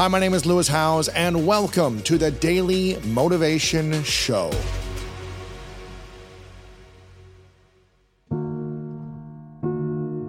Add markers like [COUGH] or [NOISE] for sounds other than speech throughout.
Hi, my name is Lewis Howes, and welcome to the Daily Motivation Show.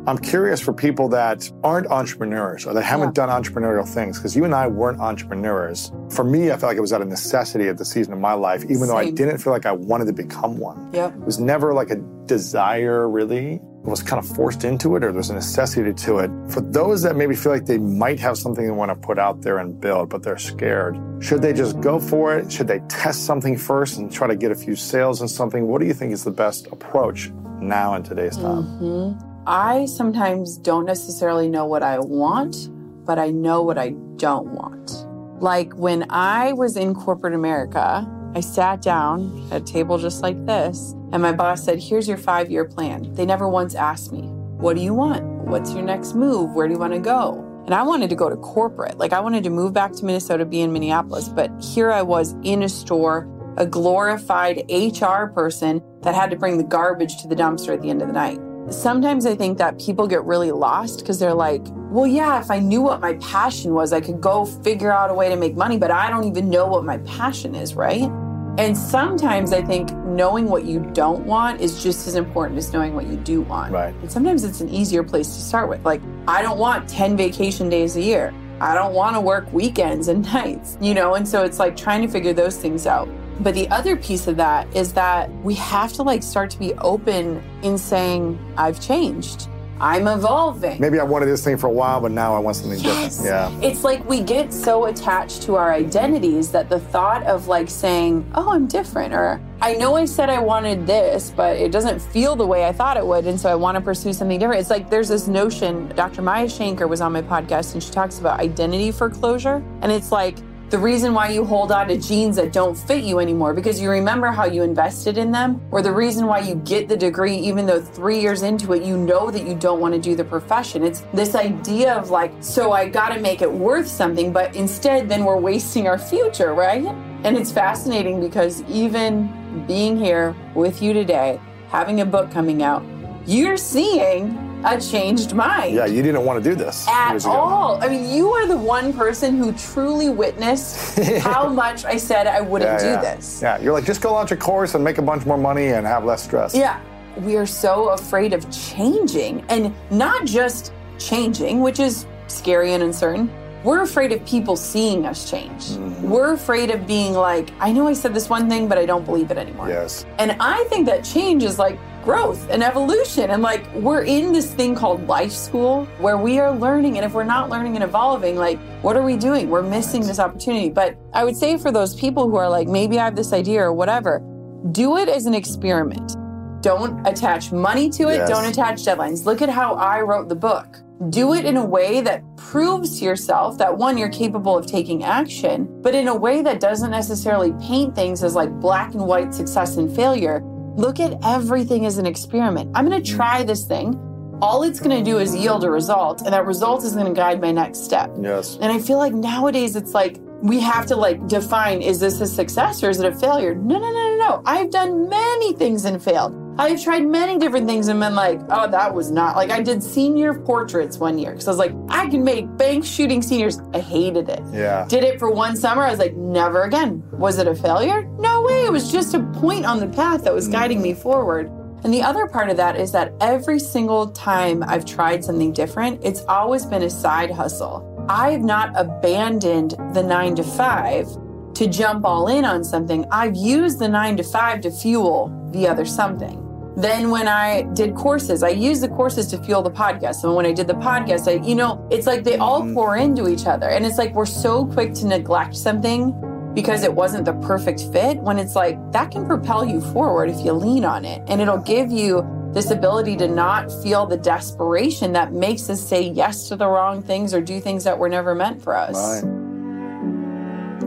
I'm curious for people that aren't entrepreneurs or that haven't yeah. done entrepreneurial things, because you and I weren't entrepreneurs. For me, I felt like it was out of necessity at the season of my life, even Same. though I didn't feel like I wanted to become one. Yep. It was never like a desire, really. Was kind of forced into it, or there's a necessity to it. For those that maybe feel like they might have something they want to put out there and build, but they're scared, should they just go for it? Should they test something first and try to get a few sales and something? What do you think is the best approach now in today's time? Mm-hmm. I sometimes don't necessarily know what I want, but I know what I don't want. Like when I was in corporate America, I sat down at a table just like this, and my boss said, Here's your five year plan. They never once asked me, What do you want? What's your next move? Where do you want to go? And I wanted to go to corporate. Like I wanted to move back to Minnesota, be in Minneapolis. But here I was in a store, a glorified HR person that had to bring the garbage to the dumpster at the end of the night. Sometimes I think that people get really lost because they're like, well, yeah, if I knew what my passion was, I could go figure out a way to make money, but I don't even know what my passion is, right? And sometimes I think knowing what you don't want is just as important as knowing what you do want. Right. And sometimes it's an easier place to start with. Like, I don't want 10 vacation days a year. I don't want to work weekends and [LAUGHS] nights, you know? And so it's like trying to figure those things out. But the other piece of that is that we have to like start to be open in saying, I've changed. I'm evolving. Maybe I wanted this thing for a while, but now I want something yes. different. Yeah. It's like we get so attached to our identities that the thought of like saying, oh, I'm different, or I know I said I wanted this, but it doesn't feel the way I thought it would. And so I want to pursue something different. It's like there's this notion, Dr. Maya Shankar was on my podcast and she talks about identity foreclosure. And it's like, the reason why you hold on to jeans that don't fit you anymore because you remember how you invested in them, or the reason why you get the degree even though three years into it you know that you don't want to do the profession. It's this idea of like, so I got to make it worth something, but instead then we're wasting our future, right? And it's fascinating because even being here with you today, having a book coming out, you're seeing a changed mind. Yeah, you didn't want to do this at all. I mean, you are the one person who truly witnessed [LAUGHS] how much I said I wouldn't yeah, do yeah. this. Yeah, you're like, just go launch a course and make a bunch more money and have less stress. Yeah, we are so afraid of changing and not just changing, which is scary and uncertain. We're afraid of people seeing us change. Mm-hmm. We're afraid of being like, I know I said this one thing, but I don't believe it anymore. Yes. And I think that change is like growth and evolution. And like we're in this thing called life school where we are learning. And if we're not learning and evolving, like what are we doing? We're missing this opportunity. But I would say for those people who are like, maybe I have this idea or whatever, do it as an experiment. Don't attach money to it. Yes. Don't attach deadlines. Look at how I wrote the book. Do it in a way that proves to yourself that one, you're capable of taking action, but in a way that doesn't necessarily paint things as like black and white success and failure, Look at everything as an experiment. I'm going to try this thing. All it's going to do is yield a result, and that result is going to guide my next step. Yes. And I feel like nowadays it's like we have to like define is this a success or is it a failure? No, no, no, no, no. I've done many things and failed. I've tried many different things and been like, oh, that was not like I did senior portraits one year because I was like, I can make bank shooting seniors. I hated it. Yeah. Did it for one summer. I was like, never again. Was it a failure? No way. It was just a point on the path that was mm. guiding me forward. And the other part of that is that every single time I've tried something different, it's always been a side hustle. I've not abandoned the nine to five to jump all in on something. I've used the nine to five to fuel the other something. Then when I did courses, I used the courses to fuel the podcast. And when I did the podcast, I, you know, it's like they all mm-hmm. pour into each other. And it's like we're so quick to neglect something because it wasn't the perfect fit when it's like that can propel you forward if you lean on it. And it'll give you this ability to not feel the desperation that makes us say yes to the wrong things or do things that were never meant for us. Right.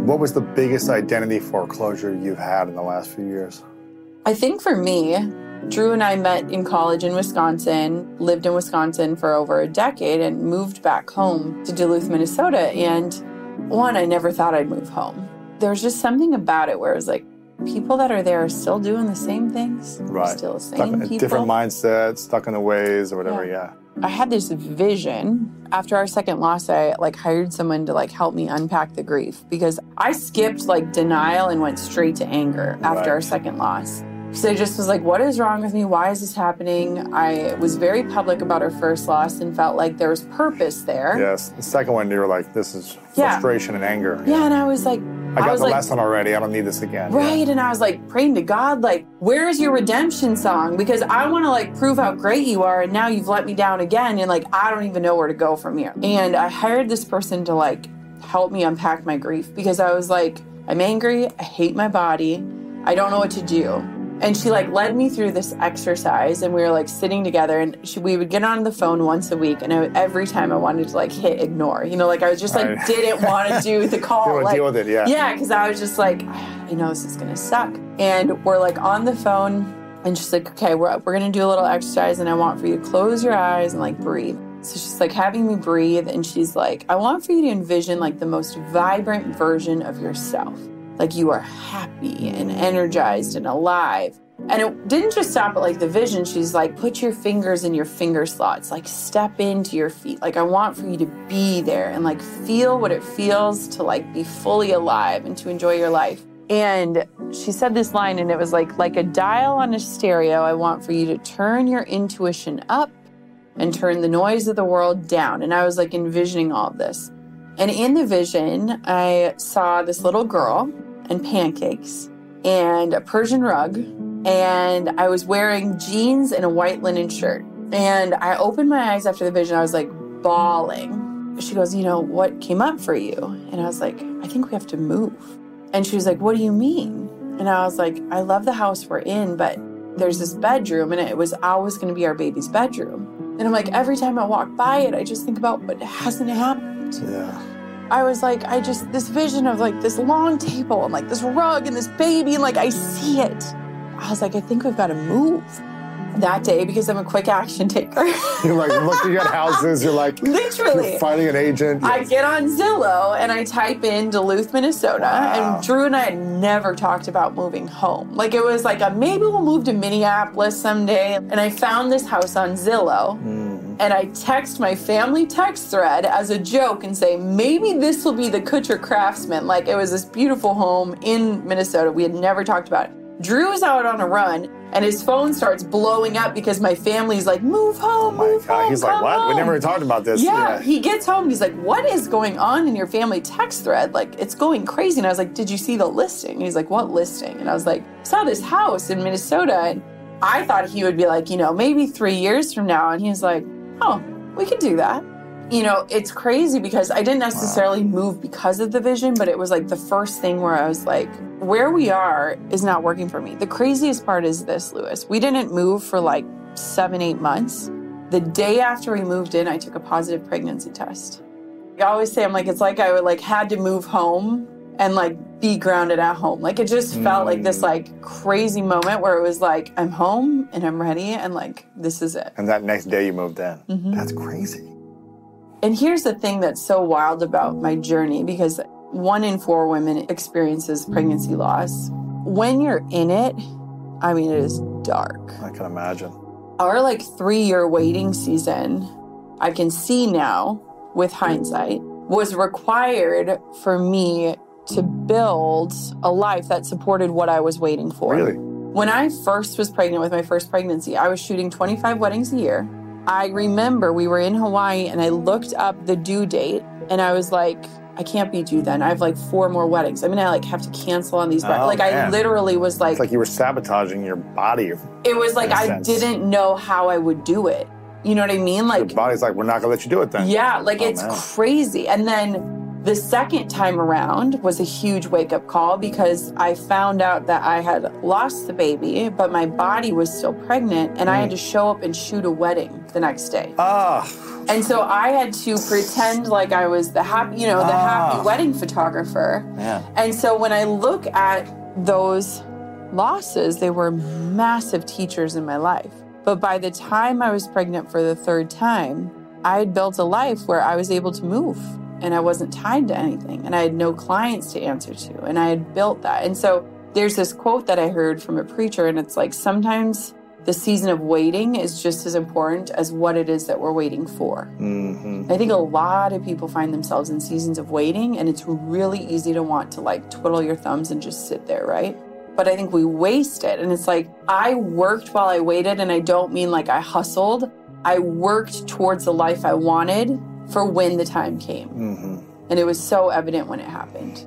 What was the biggest identity foreclosure you've had in the last few years? I think for me, Drew and I met in college in Wisconsin, lived in Wisconsin for over a decade, and moved back home to Duluth, Minnesota. And one, I never thought I'd move home. There's just something about it where it was like, people that are there are still doing the same things. Right. Still the same people. Different mindsets, stuck in the ways or whatever, yeah. yeah. I had this vision. After our second loss, I like hired someone to like help me unpack the grief because I skipped like denial and went straight to anger after Right. our second loss. So I just was like, what is wrong with me? Why is this happening? I was very public about our first loss and felt like there was purpose there. Yes. The second one, you were like, this is Yeah. frustration and anger. Yeah. Yeah, and I was like, I got was the like, lesson already. I don't need this again. Yeah. Right. And I was like praying to God, like, where's your redemption song? Because I want to like prove how great you are. And now you've let me down again. And like, I don't even know where to go from here. And I hired this person to like help me unpack my grief because I was like, I'm angry. I hate my body. I don't know what to do. And she like led me through this exercise and we were like sitting together and she, we would get on the phone once a week. And I, every time I wanted to like hit ignore, you know, like I was just like, Right. didn't want to do [LAUGHS] the call. You like, deal with it, yeah. Yeah, because I was just like, I know this is gonna suck. And we're like on the phone, and she's like, okay, we're, we're gonna do a little exercise, and I want for you to close your eyes and like breathe. So she's like having me breathe, and she's like, I want for you to envision like the most vibrant version of yourself. Like you are happy and mm. energized and alive. And it didn't just stop at like the vision. She's like, put your fingers in your finger slots, like step into your feet. Like I want for you to be there and like feel what it feels to like be fully alive and to enjoy your life. And she said this line, and it was like, like a dial on a stereo, I want for you to turn your intuition up and turn the noise of the world down. And I was like envisioning all of this. And in the vision, I saw this little girl and pancakes and a Persian rug. And I was wearing jeans and a white linen shirt. And I opened my eyes after the vision. I was like bawling. She goes, You know, what came up for you? And I was like, I think we have to move. And she was like, What do you mean? And I was like, I love the house we're in, but there's this bedroom, and it was always going to be our baby's bedroom. And I'm like, every time I walk by it, I just think about what hasn't happened. Yeah. I was like, I just, this vision of like this long table and like this rug and this baby, and like I see it. I was like, I think we've got to move that day because I'm a quick action taker. [LAUGHS] You're like looking at houses. You're like, Literally. you're finding an agent. I get on Zillow and I type in Duluth, Minnesota, Wow. and Drew and I had never talked about moving home. Like it was like a maybe we'll move to Minneapolis someday. And I found this house on Zillow, Mm. And I text my family text thread as a joke and say maybe this will be the Kutcher Craftsman. Like it was this beautiful home in Minnesota. We had never talked about it. Drew is out on a run. And his phone starts blowing up because my family's like, move home, Oh my move God. home. He's like, what? We never talked about this. Yeah, he gets home. He's like, "What is going on in your family text thread? Like, it's going crazy." And I was like, "Did you see the listing?" And he's like, "What listing?" And I was like, "Saw this house in Minnesota." And I thought he would be like, you know, maybe three years from now. And he's like, "Oh, we could do that." You know, it's crazy because I didn't necessarily move because of the vision, but it was like the first thing where I was like, where we are is not working for me. The craziest part is this, Lewis. We didn't move for like seven, eight months. The day after we moved in, I took a positive pregnancy test. I always say I'm like it's like I would like had to move home and like be grounded at home. Like it just felt like this like crazy moment where it was like I'm home and I'm ready and like this is it. And that next day you moved in. Mm-hmm. That's crazy. And here's the thing that's so wild about my journey because one in four women experiences pregnancy loss. When you're in it, I mean, it is dark. I can imagine. Our like three year waiting season, I can see now with hindsight, was required for me to build a life that supported what I was waiting for. Really? When I first was pregnant with my first pregnancy, I was shooting 25 weddings a year. I remember we were in Hawaii and I looked up the due date and I was like, I can't be due then. I have like four more weddings. I mean, I like have to cancel on these. Oh, like I literally was like, It's like you were sabotaging your body. It was like I sense. didn't know how I would do it. You know what I mean? Like your body's like, we're not gonna let you do it then. yeah, like Oh, it's man. crazy. And then the second time around was a huge wake up call because I found out that I had lost the baby, but my body was still pregnant, and I Mm. had to show up and shoot a wedding the next day. Ah, And so I had to pretend like I was the happy, you know, the Ah. happy wedding photographer. yeah. And so when I look at those losses, they were massive teachers in my life. But by the time I was pregnant for the third time, I had built a life where I was able to move and I wasn't tied to anything and I had no clients to answer to and I had built that. And so there's this quote that I heard from a preacher and it's like sometimes the season of waiting is just as important as what it is that we're waiting for. Mm-hmm. I think a lot of people find themselves in seasons of waiting, and it's really easy to want to like twiddle your thumbs and just sit there, right? But I think we waste it. And it's like, I worked while I waited, and I don't mean like I hustled. I worked towards the life I wanted for when the time came. Mm-hmm. And it was so evident when it happened.